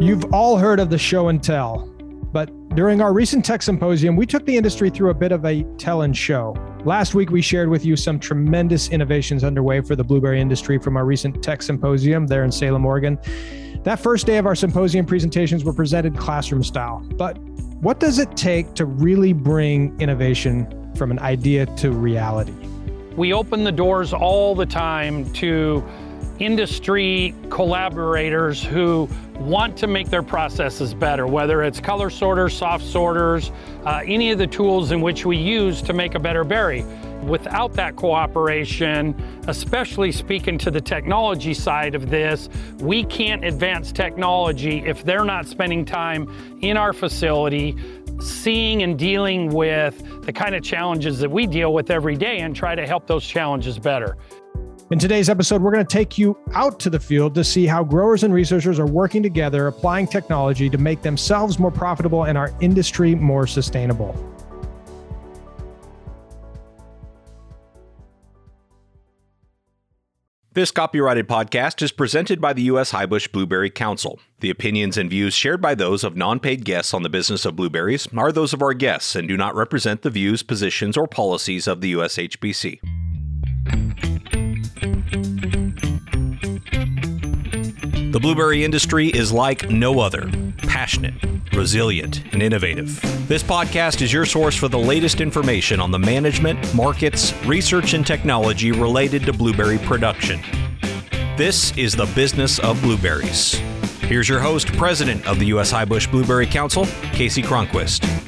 You've all heard of the show and tell, but during our recent tech symposium, we took the industry through a bit of a tell and show. Last week, we shared with you some tremendous innovations underway for the blueberry industry from our recent tech symposium there in Salem, Oregon. That first day of our symposium presentations were presented classroom style. But what does it take to really bring innovation from an idea to reality? We open the doors all the time to industry collaborators who want to make their processes better, whether it's color sorters, soft sorters, uh, any of the tools in which we use to make a better berry. Without that cooperation, especially speaking to the technology side of this, we can't advance technology if they're not spending time in our facility seeing and dealing with the kind of challenges that we deal with every day and try to help those challenges better. In today's episode, we're going to take you out to the field to see how growers and researchers are working together, applying technology to make themselves more profitable and our industry more sustainable. This copyrighted podcast is presented by the U.S. Highbush Blueberry Council. The opinions and views shared by those of non paid guests on the business of blueberries are those of our guests and do not represent the views, positions, or policies of the USHBC. The blueberry industry is like no other passionate, resilient, and innovative. This podcast is your source for the latest information on the management, markets, research, and technology related to blueberry production. This is the business of blueberries. Here's your host, President of the U.S. Highbush Blueberry Council, Kasey Cronquist.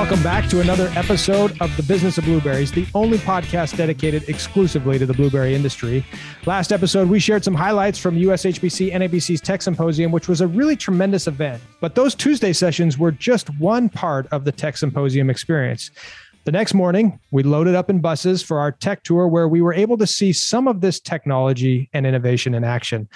Welcome back to another episode of The Business of Blueberries, the only podcast dedicated exclusively to the blueberry industry. Last episode, we shared some highlights from USHBC NABC's Tech Symposium, which was a really tremendous event. But those Tuesday sessions were just one part of the Tech Symposium experience. The next morning, we loaded up in buses for our tech tour where we were able to see some of this technology and innovation in action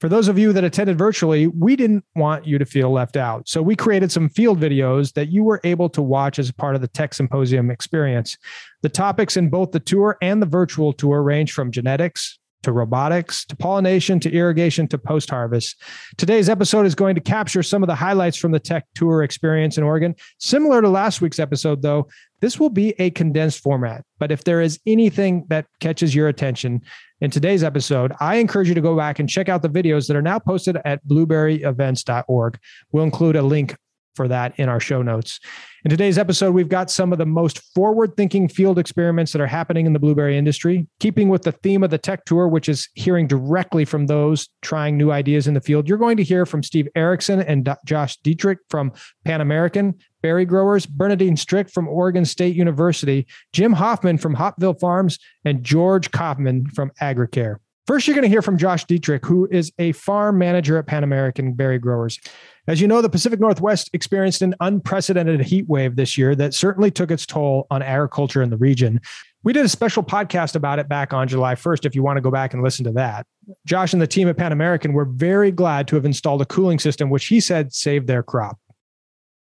for those of you that attended virtually, we didn't want you to feel left out. So we created some field videos that you were able to watch as part of the Tech Symposium experience. The topics in both the tour and the virtual tour range from genetics, to robotics, to pollination, to irrigation, to post harvest. Today's episode is going to capture some of the highlights from the tech tour experience in Oregon. Similar to last week's episode, though, this will be a condensed format. But if there is anything that catches your attention, in today's episode, I encourage you to go back and check out the videos that are now posted at blueberryevents.org. We'll include a link for that in our show notes. In today's episode, we've got some of the most forward thinking field experiments that are happening in the blueberry industry, keeping with the theme of the tech tour, which is hearing directly from those trying new ideas in the field. You're going to hear from Steve Erickson and Josh Dietrich from Pan American, berry growers, Bernadine Strik from Oregon State University, Jim Hoffman from Hopville Farms, and George Kaufman from AgriCare. First, you're going to hear from Josh Dietrich, who is a farm manager at Pan American Berry Growers. As you know, the Pacific Northwest experienced an unprecedented heat wave this year that certainly took its toll on agriculture in the region. We did a special podcast about it back on July 1st, if you want to go back and listen to that. Josh and the team at Pan American were very glad to have installed a cooling system, which he said saved their crop.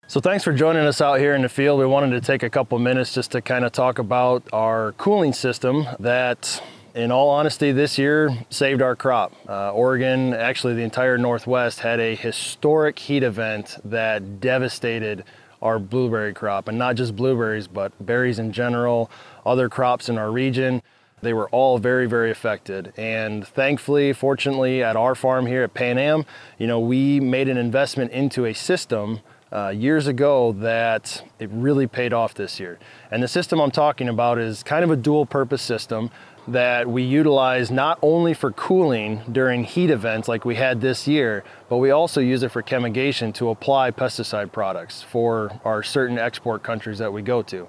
So thanks for joining us out here in the field. We wanted to take a couple minutes just to kind of talk about our cooling system that in all honesty, this year saved our crop. Uh, Oregon, actually the entire Northwest, had a historic heat event that devastated our blueberry crop, and not just blueberries, but berries in general, other crops in our region. They were all very, very affected. And thankfully, fortunately, at our farm here at Pan Am, you know, we made an investment into a system uh, years ago that it really paid off this year. And the system I'm talking about is kind of a dual purpose system that we utilize not only for cooling during heat events like we had this year, but we also use it for chemigation to apply pesticide products for our certain export countries that we go to.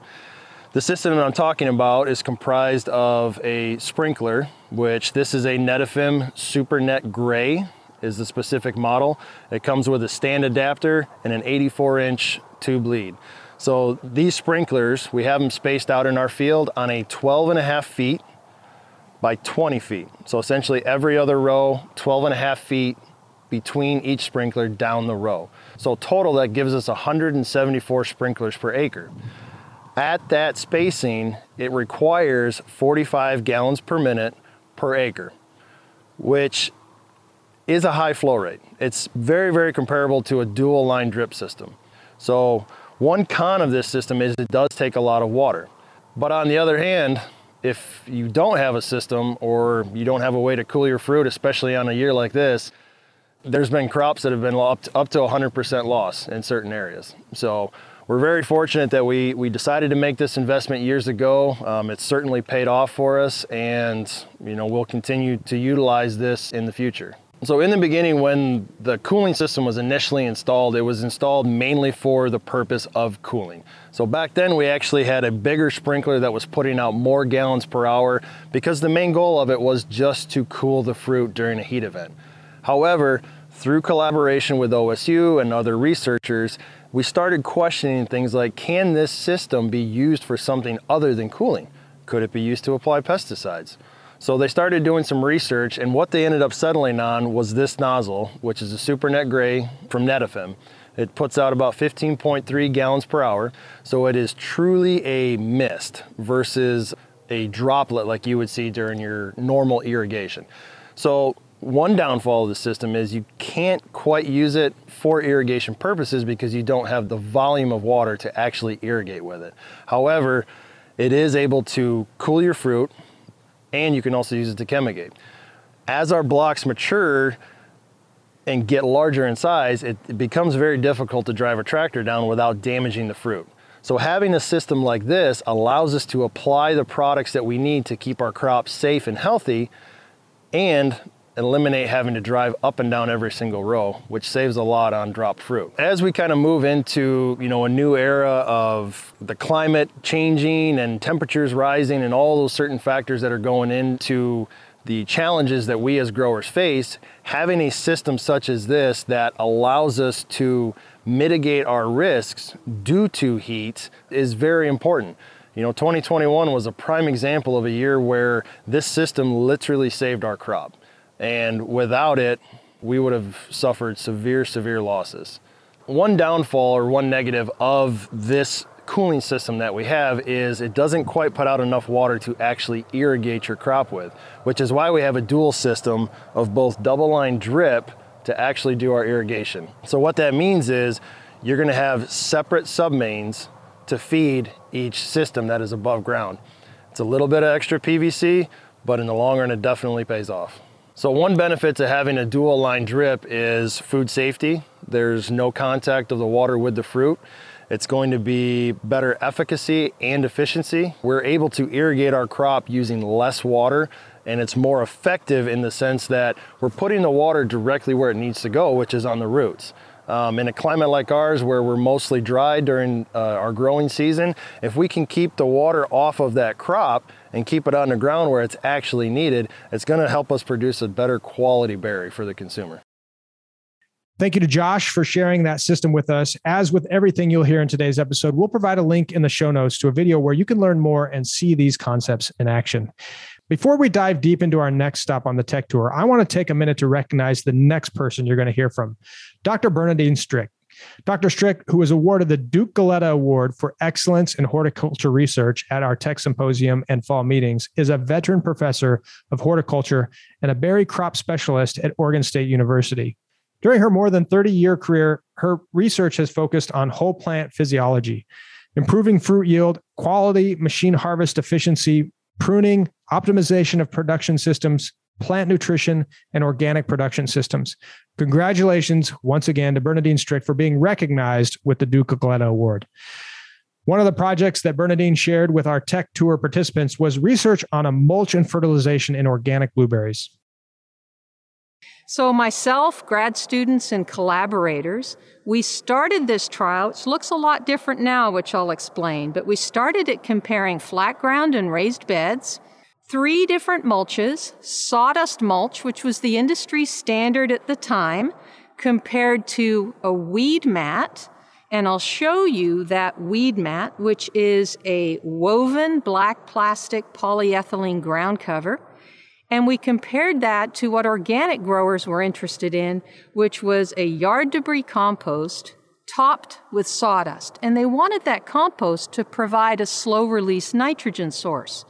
The system that I'm talking about is comprised of a sprinkler, which this is a Netafim SuperNet Gray is the specific model. It comes with a stand adapter and an 84 inch tube lead. So these sprinklers, we have them spaced out in our field on a 12 and a half feet by 20 feet. So essentially every other row, 12 and a half feet between each sprinkler down the row. So total that gives us 174 sprinklers per acre. At that spacing, it requires 45 gallons per minute per acre. which is a high flow rate. It's very, very comparable to a dual line drip system. So one con of this system is it does take a lot of water. But on the other hand, if you don't have a system or you don't have a way to cool your fruit, especially on a year like this, there's been crops that have been up to, up to 100% loss in certain areas. So we're very fortunate that we, we decided to make this investment years ago. Um, it's certainly paid off for us and you know we'll continue to utilize this in the future. So in the beginning when the cooling system was initially installed, it was installed mainly for the purpose of cooling. So back then we actually had a bigger sprinkler that was putting out more gallons per hour because the main goal of it was just to cool the fruit during a heat event. However, through collaboration with OSU and other researchers, we started questioning things like can this system be used for something other than cooling? Could it be used to apply pesticides? So they started doing some research, and what they ended up settling on was this nozzle, which is a SuperNet Gray from Netafim. It puts out about 15.3 gallons per hour, so it is truly a mist versus a droplet like you would see during your normal irrigation. So one downfall of the system is you can't quite use it for irrigation purposes because you don't have the volume of water to actually irrigate with it. However, it is able to cool your fruit and you can also use it to chemigate. As our blocks mature and get larger in size, it, it becomes very difficult to drive a tractor down without damaging the fruit. So having a system like this allows us to apply the products that we need to keep our crops safe and healthy and eliminate having to drive up and down every single row, which saves a lot on drop fruit. As we kind of move into, you know, a new era of the climate changing and temperatures rising and all those certain factors that are going into the challenges that we as growers face, having a system such as this that allows us to mitigate our risks due to heat is very important. You know, 2021 was a prime example of a year where this system literally saved our crop. And without it, we would have suffered severe, severe losses. One downfall or one negative of this cooling system that we have is it doesn't quite put out enough water to actually irrigate your crop with, which is why we have a dual system of both double line drip to actually do our irrigation. So what that means is you're gonna have separate submains to feed each system that is above ground. It's a little bit of extra PVC, but in the long run, it definitely pays off. So one benefit to having a dual line drip is food safety. There's no contact of the water with the fruit. It's going to be better efficacy and efficiency. We're able to irrigate our crop using less water and it's more effective in the sense that we're putting the water directly where it needs to go, which is on the roots. Um, in a climate like ours where we're mostly dry during uh, our growing season, if we can keep the water off of that crop and keep it on the ground where it's actually needed, it's going to help us produce a better quality berry for the consumer. Thank you to Josh for sharing that system with us. As with everything you'll hear in today's episode, we'll provide a link in the show notes to a video where you can learn more and see these concepts in action. Before we dive deep into our next stop on the tech tour, I want to take a minute to recognize the next person you're going to hear from Dr. Bernadine Strik. Dr. Strik, who was awarded the Duke Galletta Award for Excellence in Horticulture Research at our tech symposium and fall meetings, is a veteran professor of horticulture and a berry crop specialist at Oregon State University. During her more than 30 year career, her research has focused on whole plant physiology, improving fruit yield, quality, machine harvest efficiency, pruning, optimization of production systems, plant nutrition, and organic production systems. Congratulations once again to Bernadine Strik for being recognized with the Duke Galletta Award. One of the projects that Bernadine shared with our tech tour participants was research on a mulch and fertilization in organic blueberries. So, myself, grad students, and collaborators, we started this trial. which looks a lot different now, which I'll explain, but we started it comparing flat ground and raised beds three different mulches sawdust mulch, which was the industry standard at the time, compared to a weed mat. And I'll show you that weed mat, which is a woven black plastic polyethylene ground cover. And we compared that to what organic growers were interested in, which was a yard debris compost topped with sawdust. And they wanted that compost to provide a slow release nitrogen source.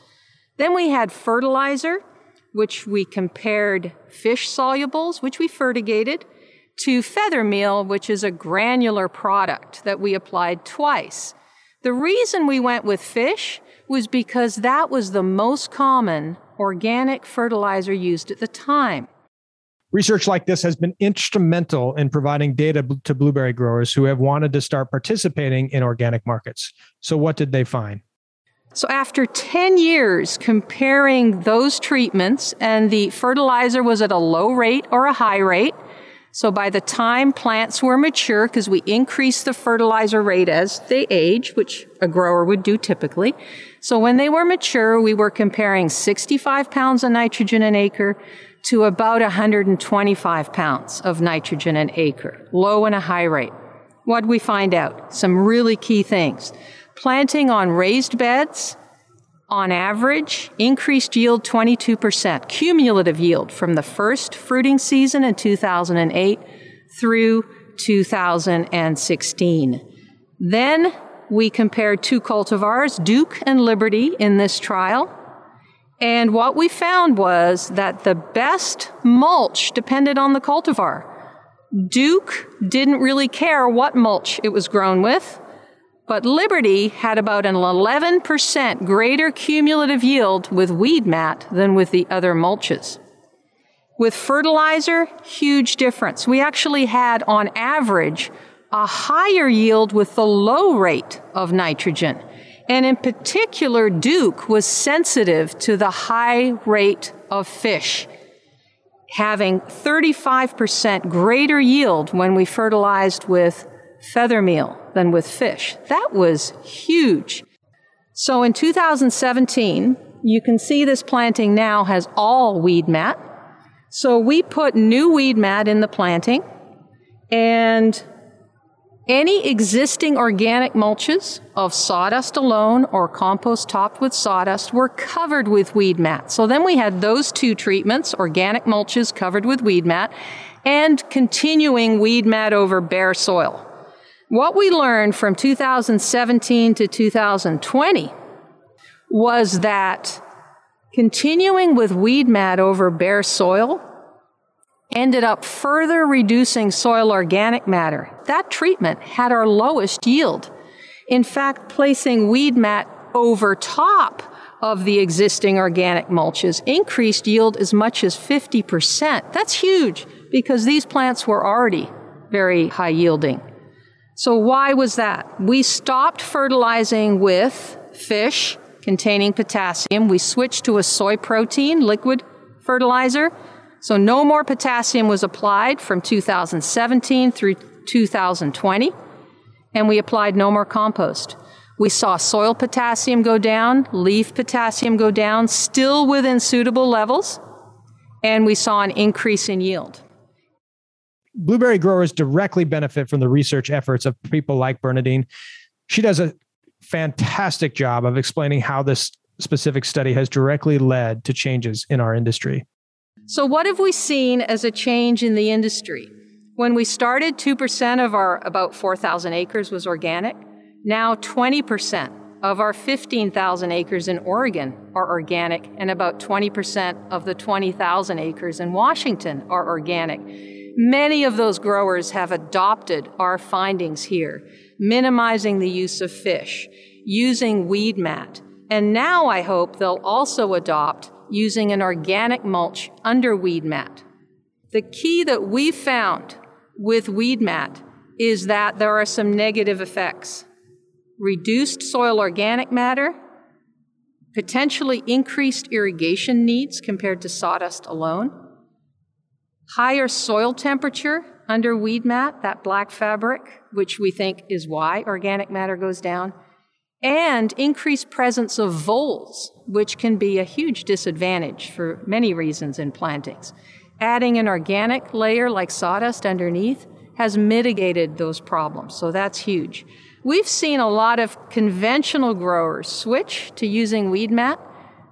Then we had fertilizer, which we compared fish solubles, which we fertigated, to feather meal, which is a granular product that we applied twice. The reason we went with fish was because that was the most common organic fertilizer used at the time. Research like this has been instrumental in providing data to blueberry growers who have wanted to start participating in organic markets. So, what did they find? So, after 10 years comparing those treatments, and the fertilizer was at a low rate or a high rate, so by the time plants were mature, because we increase the fertilizer rate as they age, which a grower would do typically. So when they were mature, we were comparing 65 pounds of nitrogen an acre to about 125 pounds of nitrogen an acre, low and a high rate. What we find out? Some really key things. Planting on raised beds, on average, increased yield 22%, cumulative yield from the first fruiting season in 2008 through 2016. Then we compared two cultivars, Duke and Liberty, in this trial. And what we found was that the best mulch depended on the cultivar. Duke didn't really care what mulch it was grown with. But Liberty had about an 11% greater cumulative yield with weed mat than with the other mulches. With fertilizer, huge difference. We actually had, on average, a higher yield with the low rate of nitrogen. And in particular, Duke was sensitive to the high rate of fish, having 35% greater yield when we fertilized with feather meal than with fish. That was huge. So in 2017, you can see this planting now has all weed mat. So we put new weed mat in the planting and any existing organic mulches of sawdust alone or compost topped with sawdust were covered with weed mat. So then we had those two treatments, organic mulches covered with weed mat and continuing weed mat over bare soil. What we learned from 2017 to 2020 was that continuing with weed mat over bare soil ended up further reducing soil organic matter. That treatment had our lowest yield. In fact, placing weed mat over top of the existing organic mulches increased yield as much as 50%. That's huge because these plants were already very high yielding. So, why was that? We stopped fertilizing with fish containing potassium. We switched to a soy protein liquid fertilizer. So, no more potassium was applied from 2017 through 2020. And we applied no more compost. We saw soil potassium go down, leaf potassium go down, still within suitable levels, and we saw an increase in yield blueberry growers directly benefit from the research efforts of people like Bernadine. She does a fantastic job of explaining how this specific study has directly led to changes in our industry. So, what have we seen as a change in the industry? When we started, 2% of our about 4,000 acres was organic. Now, 20% of our 15,000 acres in Oregon are organic, and about 20% of the 20,000 acres in Washington are organic. Many of those growers have adopted our findings here, minimizing the use of fish, using weed mat, and now I hope they'll also adopt using an organic mulch under weed mat. The key that we found with weed mat is that there are some negative effects. Reduced soil organic matter, potentially increased irrigation needs compared to sawdust alone, Higher soil temperature under weed mat, that black fabric, which we think is why organic matter goes down, and increased presence of voles, which can be a huge disadvantage for many reasons in plantings. Adding an organic layer like sawdust underneath has mitigated those problems, so that's huge. We've seen a lot of conventional growers switch to using weed mat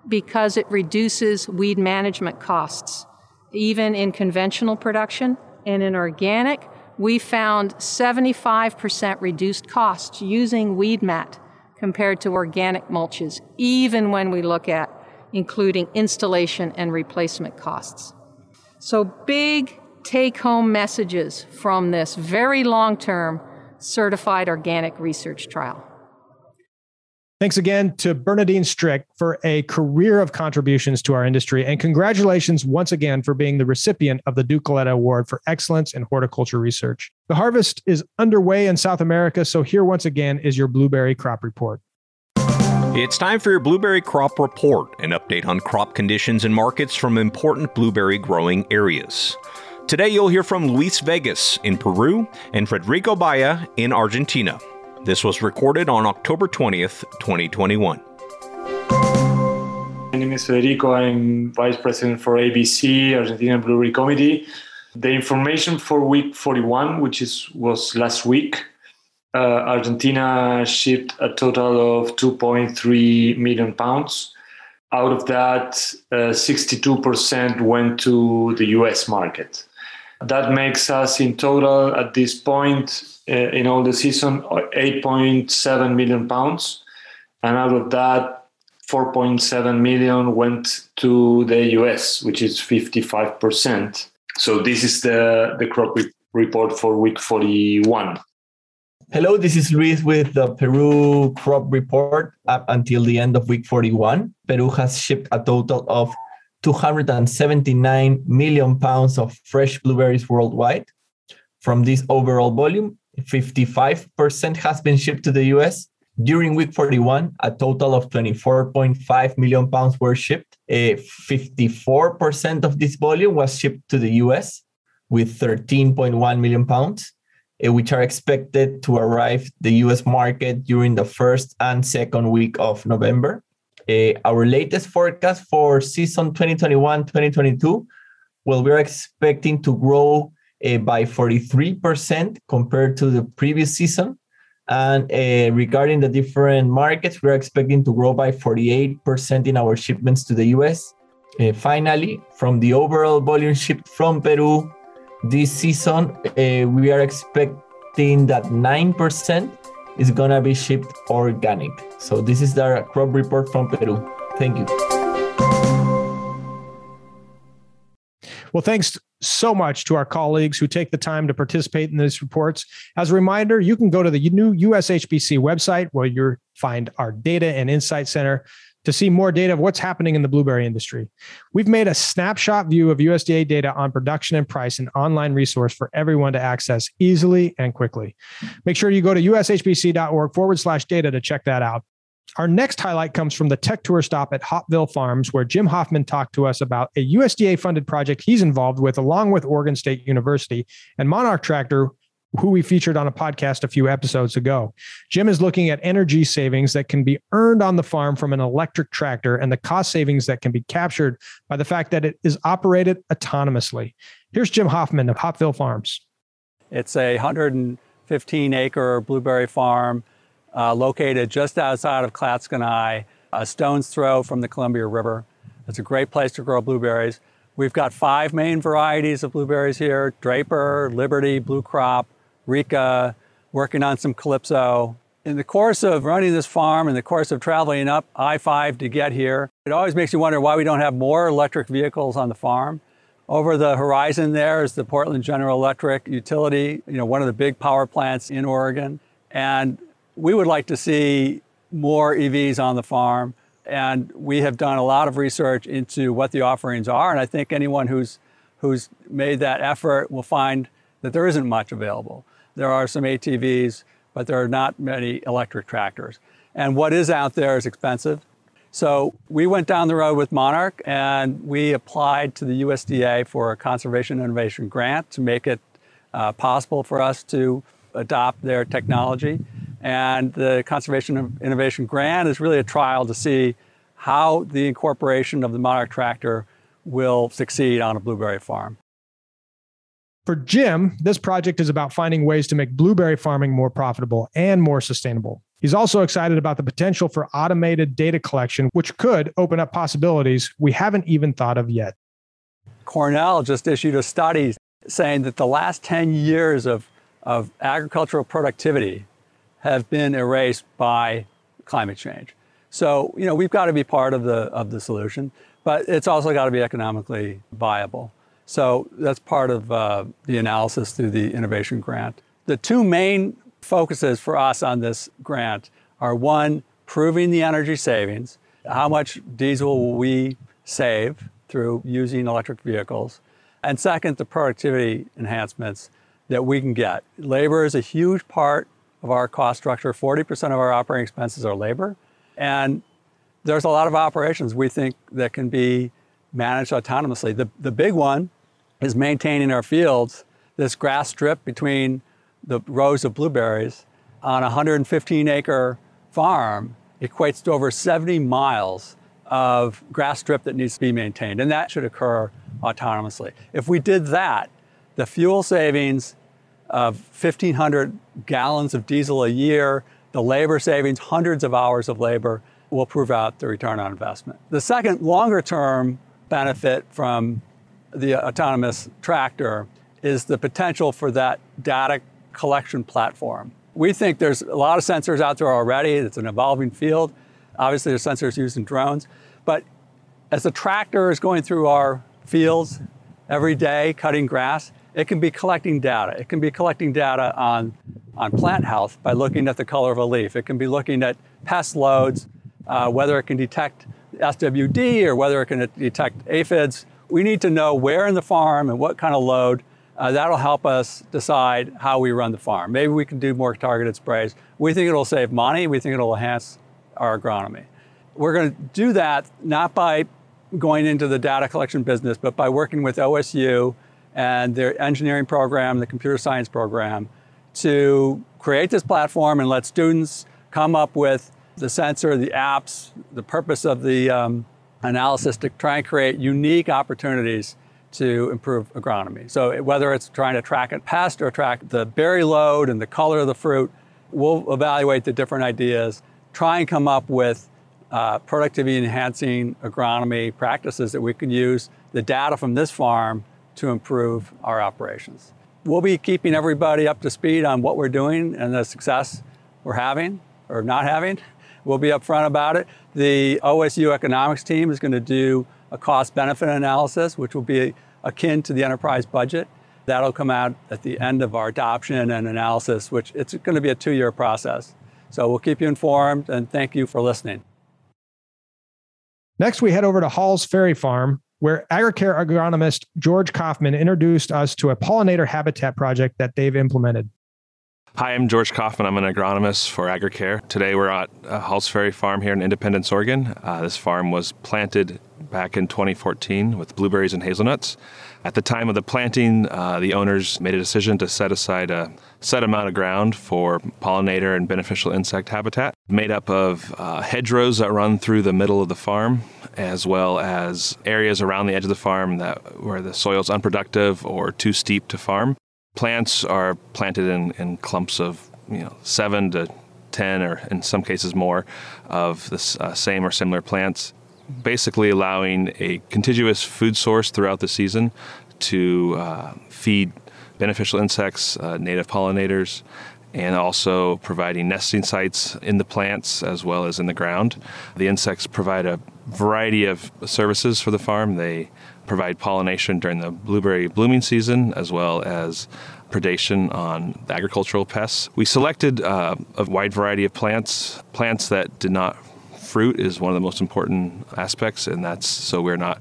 because it reduces weed management costs even in conventional production. And in organic, we found 75% reduced costs using weed mat compared to organic mulches, even when we look at including installation and replacement costs. So, big take home messages from this very long term certified organic research trial. Thanks again to Bernadine Strik for a career of contributions to our industry. And congratulations once again for being the recipient of the Duke Galletta Award for Excellence in Horticulture Research. The harvest is underway in South America, so here once again is your blueberry crop report. It's time for your Blueberry Crop Report, an update on crop conditions and markets from important blueberry growing areas. Today you'll hear from Luis Vegas in Peru and Federico Bayá in Argentina. This was recorded on October 20th, 2021. My name is Federico. I'm Vice President for ABC, Argentina Blueberry Committee. The information for week 41, which is was last week, uh, Argentina shipped a total of 2.3 million pounds. Out of that, uh, 62% went to the US market. That makes us in total at this point uh, in all the season 8.7 million pounds, and out of that, 4.7 million went to the US, which is 55%. So this is the the crop re- report for week 41. Hello, this is Luis with the Peru crop report up until the end of week 41. Peru has shipped a total of 279 million pounds of fresh blueberries worldwide. From this overall volume, 55% has been shipped to the US. During week 41, a total of 24.5 million pounds were shipped. Uh, 54% of this volume was shipped to the US with 13.1 million pounds, uh, which are expected to arrive the US market during the first and second week of November. Uh, our latest forecast for season 2021-2022, well, we're expecting to grow uh, by 43% compared to the previous season. And uh, regarding the different markets, we're expecting to grow by 48% in our shipments to the US. Uh, finally, from the overall volume shipped from Peru this season, uh, we are expecting that 9% is gonna be shipped organic. So this is the crop report from Peru. Thank you. Well, thanks so much to our colleagues who take the time to participate in these reports. As a reminder, you can go to the new USHBC website where you'll find our data and insight center to see more data of what's happening in the blueberry industry. We've made a snapshot view of USDA data on production and price, an online resource for everyone to access easily and quickly. Make sure you go to ushbc.org forward slash data to check that out. Our next highlight comes from the tech tour stop at Hopville Farms, where Jim Hoffman talked to us about a USDA funded project he's involved with, along with Oregon State University and Monarch Tractor, who we featured on a podcast a few episodes ago. Jim is looking at energy savings that can be earned on the farm from an electric tractor and the cost savings that can be captured by the fact that it is operated autonomously. Here's Jim Hoffman of Hopville Farms. It's a 115 acre blueberry farm uh, located just outside of Clatskanie, a stone's throw from the Columbia River. It's a great place to grow blueberries. We've got five main varieties of blueberries here Draper, Liberty, Blue Crop, Reka, working on some Calypso. In the course of running this farm, in the course of traveling up I 5 to get here, it always makes you wonder why we don't have more electric vehicles on the farm. Over the horizon there is the Portland General Electric utility, you know, one of the big power plants in Oregon. And we would like to see more EVs on the farm. And we have done a lot of research into what the offerings are. And I think anyone who's, who's made that effort will find that there isn't much available. There are some ATVs, but there are not many electric tractors. And what is out there is expensive. So we went down the road with Monarch and we applied to the USDA for a conservation innovation grant to make it uh, possible for us to adopt their technology. And the Conservation Innovation Grant is really a trial to see how the incorporation of the Monarch tractor will succeed on a blueberry farm. For Jim, this project is about finding ways to make blueberry farming more profitable and more sustainable. He's also excited about the potential for automated data collection, which could open up possibilities we haven't even thought of yet. Cornell just issued a study saying that the last 10 years of, of agricultural productivity have been erased by climate change. So, you know, we've got to be part of the, of the solution, but it's also got to be economically viable. So that's part of uh, the analysis through the innovation grant. The two main focuses for us on this grant are one, proving the energy savings. How much diesel will we save through using electric vehicles? And second, the productivity enhancements that we can get. Labor is a huge part of our cost structure. 40% of our operating expenses are labor. And there's a lot of operations we think that can be managed autonomously. The, the big one is maintaining our fields, this grass strip between the rows of blueberries on a 115 acre farm equates to over 70 miles of grass strip that needs to be maintained, and that should occur autonomously. If we did that, the fuel savings of 1,500 gallons of diesel a year, the labor savings, hundreds of hours of labor, will prove out the return on investment. The second longer term benefit from the autonomous tractor is the potential for that data collection platform. We think there's a lot of sensors out there already. It's an evolving field. Obviously, there's sensors used in drones. But as the tractor is going through our fields every day, cutting grass, it can be collecting data. It can be collecting data on, on plant health by looking at the color of a leaf. It can be looking at pest loads, uh, whether it can detect SWD or whether it can detect aphids. We need to know where in the farm and what kind of load uh, that'll help us decide how we run the farm. Maybe we can do more targeted sprays. We think it'll save money. We think it'll enhance our agronomy. We're going to do that not by going into the data collection business, but by working with OSU and their engineering program, the computer science program, to create this platform and let students come up with the sensor, the apps, the purpose of the um, analysis to try and create unique opportunities to improve agronomy. So whether it's trying to track a pest or track the berry load and the color of the fruit, we'll evaluate the different ideas, try and come up with uh, productivity enhancing agronomy practices that we can use the data from this farm to improve our operations. We'll be keeping everybody up to speed on what we're doing and the success we're having or not having. We'll be upfront about it. The OSU economics team is going to do a cost benefit analysis, which will be akin to the enterprise budget. That'll come out at the end of our adoption and analysis, which it's going to be a two year process. So we'll keep you informed and thank you for listening. Next, we head over to Hall's Ferry Farm, where AgriCare agronomist George Kaufman introduced us to a pollinator habitat project that they've implemented. Hi, I'm George Kaufman. I'm an agronomist for AgriCare. Today we're at uh, Halls Ferry Farm here in Independence, Oregon. Uh, this farm was planted back in 2014 with blueberries and hazelnuts. At the time of the planting, uh, the owners made a decision to set aside a set amount of ground for pollinator and beneficial insect habitat, made up of uh, hedgerows that run through the middle of the farm, as well as areas around the edge of the farm that where the soil is unproductive or too steep to farm. Plants are planted in, in clumps of you know seven to ten, or in some cases more, of the uh, same or similar plants, basically allowing a contiguous food source throughout the season to uh, feed beneficial insects, uh, native pollinators, and also providing nesting sites in the plants as well as in the ground. The insects provide a variety of services for the farm. They provide pollination during the blueberry blooming season as well as predation on agricultural pests. We selected uh, a wide variety of plants, plants that did not fruit is one of the most important aspects, and that's so we're not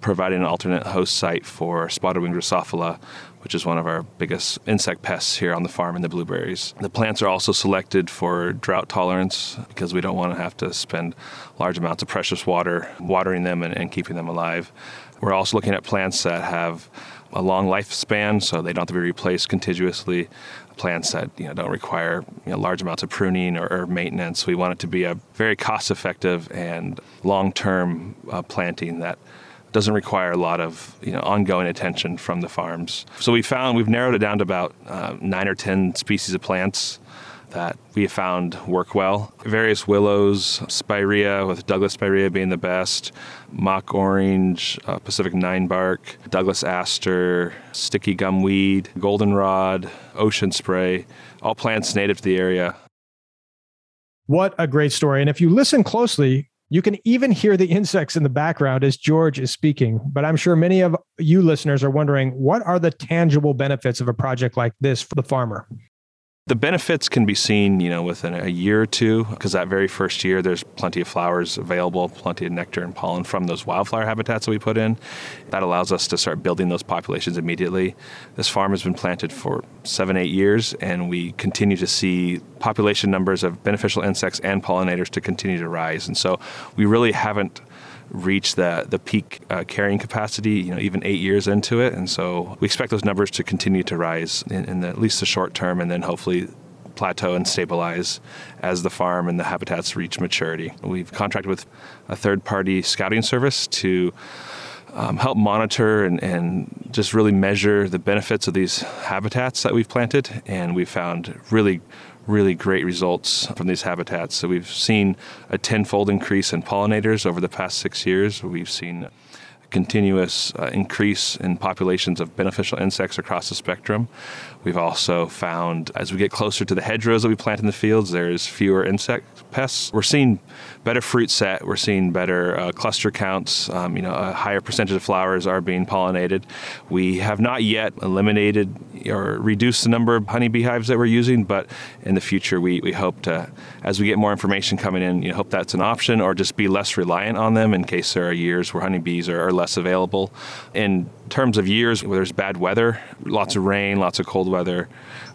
providing an alternate host site for spotted wing Drosophila, which is one of our biggest insect pests here on the farm in the blueberries. The plants are also selected for drought tolerance because we don't want to have to spend large amounts of precious water watering them and, and keeping them alive. We're also looking at plants that have a long lifespan, so they don't have to be replaced contiguously. Plants that you know don't require you know, large amounts of pruning or, or, maintenance. We want it to be a very cost-effective and long-term uh, planting that doesn't require a lot of you know ongoing attention from the farms. So we found we've narrowed it down to about uh, nine or ten species of plants that we found work well. Various willows, spirea, with Douglas spirea being the best, mock orange, uh, Pacific ninebark, Douglas aster, sticky gumweed, goldenrod, ocean spray, all plants native to the area. What a great story. And if you listen closely, you can even hear the insects in the background as George is speaking. But I'm sure many of you listeners are wondering what are the tangible benefits of a project like this for the farmer? The benefits can be seen, you know, within a year or two, because that very first year there's plenty of flowers available, plenty of nectar and pollen from those wildflower habitats that we put in. That allows us to start building those populations immediately. This farm has been planted for seven, eight years, and we continue to see population numbers of beneficial insects and pollinators to continue to rise. And so we really haven't reach the the peak uh, carrying capacity, you know, even eight years into it. And so we expect those numbers to continue to rise in, in the, at least the short term, and then hopefully plateau and stabilize as the farm and the habitats reach maturity. We've contracted with a third party scouting service to um, help monitor and, and just really measure the benefits of these habitats that we've planted. And we found really really great results from these habitats. So we've seen a tenfold increase in pollinators over the past six years. We've seen continuous uh, increase in populations of beneficial insects across the spectrum. We've also found as we get closer to the hedgerows that we plant in the fields, there's fewer insect pests. We're seeing better fruit set. We're seeing better uh, cluster counts. Um, you know, a higher percentage of flowers are being pollinated. We have not yet eliminated or reduced the number of honey beehives that we're using, but in the future, we, we hope to, as we get more information coming in, you know, hope that's an option or just be less reliant on them in case there are years where honeybees are, are less available. In terms of years where there's bad weather, lots of rain, lots of cold weather,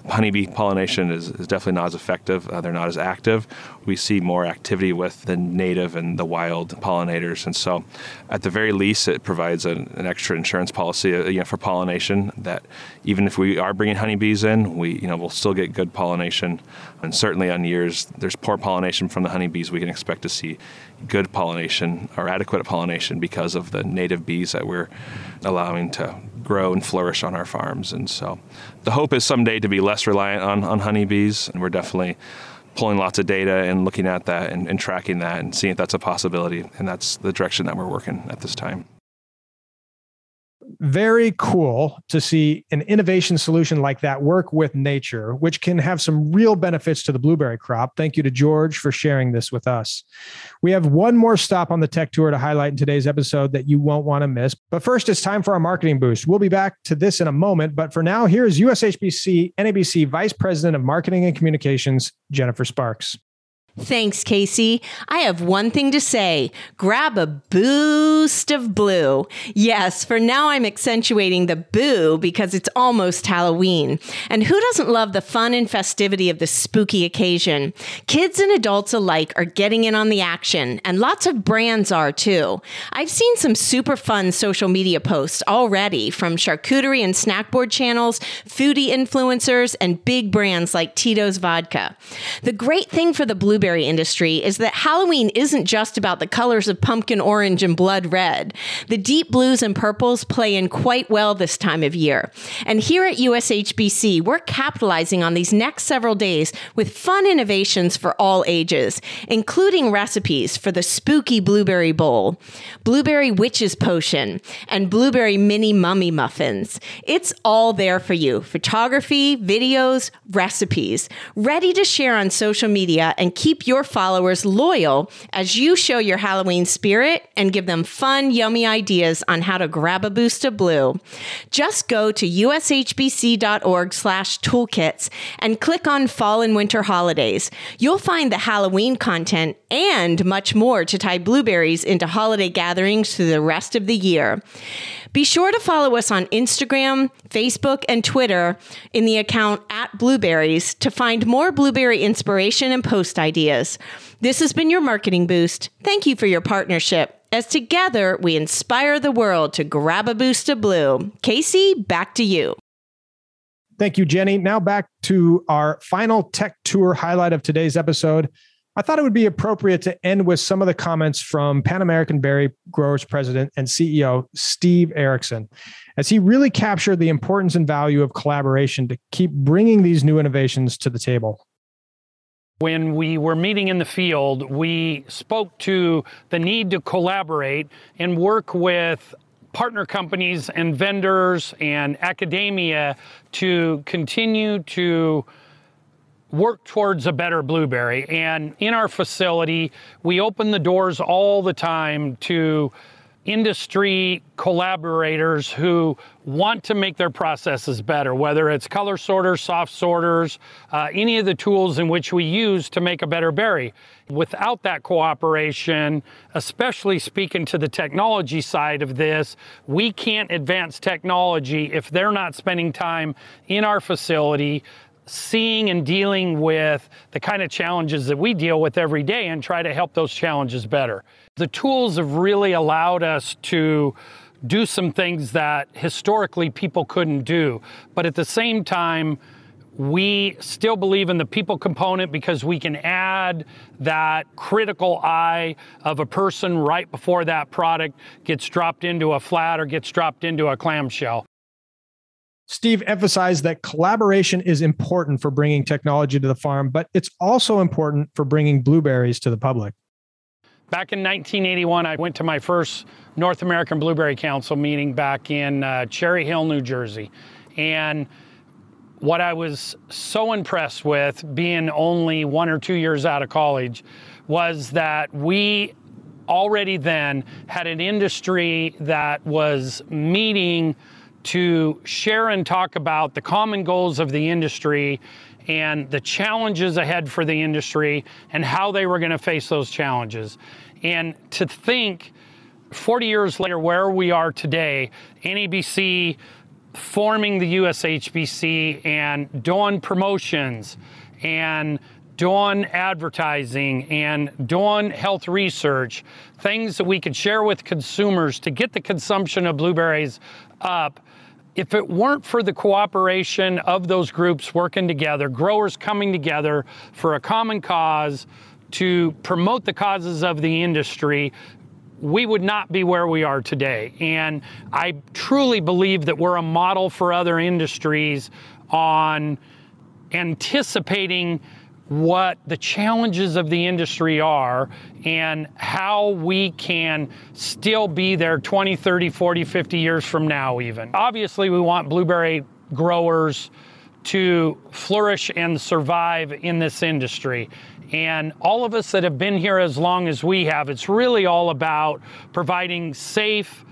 honeybee pollination is, is definitely not as effective. Uh, they're not as active. We see more activity with the native and the wild pollinators, and so at the very least, it provides an, an extra insurance policy uh, you know, for pollination. That even if we are bringing honeybees in, we you know we'll still get good pollination, and certainly on years there's poor pollination from the honeybees, we can expect to see good pollination or adequate pollination because of the native bees that we're allowing to grow and flourish on our farms. And so the hope is someday to be less reliant on, on honeybees, and we're definitely pulling lots of data and looking at that and, and tracking that and seeing if that's a possibility. And that's the direction that we're working at this time very cool to see an innovation solution like that work with nature, which can have some real benefits to the blueberry crop. Thank you to George for sharing this with us. We have one more stop on the tech tour to highlight in today's episode that you won't want to miss. But first, it's time for our marketing boost. We'll be back to this in a moment. But for now, here is USHBC NABC Vice President of Marketing and Communications, Jennifer Sparks. Thanks, Kasey. I have one thing to say. Grab a boost of blue. Yes, for now I'm accentuating the boo because it's almost Halloween. And who doesn't love the fun and festivity of this spooky occasion? Kids and adults alike are getting in on the action, and lots of brands are too. I've seen some super fun social media posts already from charcuterie and snack board channels, foodie influencers, and big brands like Tito's Vodka. The great thing for the blue blueberry industry is that Halloween isn't just about the colors of pumpkin orange and blood red. The deep blues and purples play in quite well this time of year. And here at USHBC, we're capitalizing on these next several days with fun innovations for all ages, including recipes for the spooky blueberry bowl, blueberry witch's potion, and blueberry mini mummy muffins. It's all there for you photography, videos, recipes, ready to share on social media and keep keep your followers loyal as you show your Halloween spirit and give them fun, yummy ideas on how to grab a boost of blue. Just go to ushbc.org slash toolkits and click on fall and winter holidays. You'll find the Halloween content and much more to tie blueberries into holiday gatherings through the rest of the year. Be sure to follow us on Instagram, Facebook, and Twitter in the account at Blueberries to find more blueberry inspiration and post ideas. This has been your marketing boost. Thank you for your partnership. As together we inspire the world to grab a boost of blue. Kasey, back to you. Thank you, Jenny. Now back to our final tech tour highlight of today's episode. I thought it would be appropriate to end with some of the comments from Pan American Berry Growers President and CEO Steve Erickson, as he really captured the importance and value of collaboration to keep bringing these new innovations to the table. When we were meeting in the field, we spoke to the need to collaborate and work with partner companies and vendors and academia to continue to work towards a better blueberry. And in our facility, we open the doors all the time to industry collaborators who want to make their processes better, whether it's color sorters, soft sorters, uh, any of the tools in which we use to make a better berry. Without that cooperation, especially speaking to the technology side of this, we can't advance technology if they're not spending time in our facility seeing and dealing with the kind of challenges that we deal with every day and try to help those challenges better. The tools have really allowed us to do some things that historically people couldn't do. But at the same time, we still believe in the people component because we can add that critical eye of a person right before that product gets dropped into a flat or gets dropped into a clamshell. Steve emphasized that collaboration is important for bringing technology to the farm, but it's also important for bringing blueberries to the public. Back in 1981, I went to my first North American Blueberry Council meeting back in uh, Cherry Hill, New Jersey. And what I was so impressed with, being only one or two years out of college, was that we already then had an industry that was meeting to share and talk about the common goals of the industry and the challenges ahead for the industry and how they were going to face those challenges. And to think 40 years later where we are today, NABC forming the USHBC and doing promotions and doing advertising and doing health research, things that we could share with consumers to get the consumption of blueberries up if it weren't for the cooperation of those groups working together, growers coming together for a common cause to promote the causes of the industry, we would not be where we are today. And I truly believe that we're a model for other industries on anticipating what the challenges of the industry are and how we can still be there 20, 30, 40, 50 years from now, even. Obviously, we want blueberry growers to flourish and survive in this industry. And all of us that have been here as long as we have, it's really all about providing safe,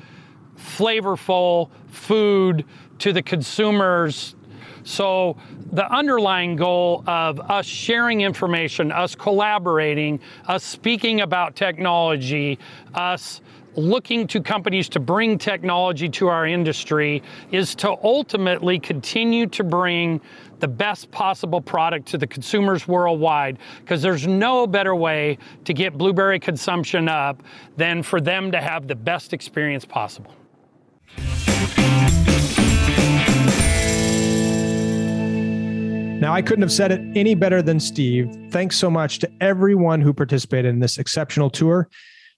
flavorful food to the consumers so the underlying goal of us sharing information, us collaborating, us speaking about technology, us looking to companies to bring technology to our industry is to ultimately continue to bring the best possible product to the consumers worldwide because there's no better way to get blueberry consumption up than for them to have the best experience possible. Now, I couldn't have said it any better than Steve. Thanks so much to everyone who participated in this exceptional tour.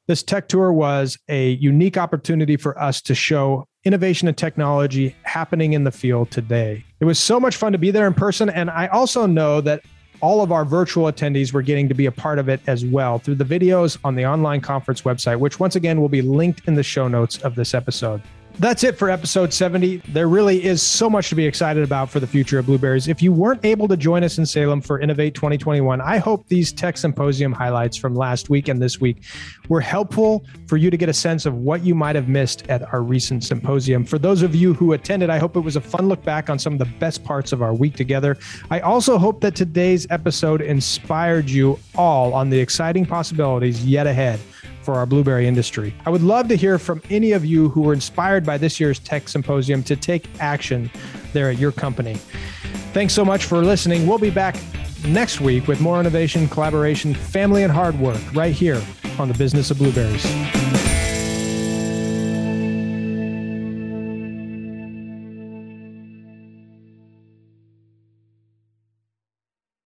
This tech tour was a unique opportunity for us to show innovation and technology happening in the field today. It was so much fun to be there in person. And I also know that all of our virtual attendees were getting to be a part of it as well through the videos on the online conference website, which once again will be linked in the show notes of this episode. That's it for episode 70. There really is so much to be excited about for the future of blueberries. If you weren't able to join us in Salem for Innovate 2021, I hope these tech symposium highlights from last week and this week were helpful for you to get a sense of what you might have missed at our recent symposium. For those of you who attended, I hope it was a fun look back on some of the best parts of our week together. I also hope that today's episode inspired you all on the exciting possibilities yet ahead for our blueberry industry. I would love to hear from any of you who were inspired by this year's Tech Symposium to take action there at your company. Thanks so much for listening. We'll be back next week with more innovation, collaboration, family, and hard work right here on the business of blueberries.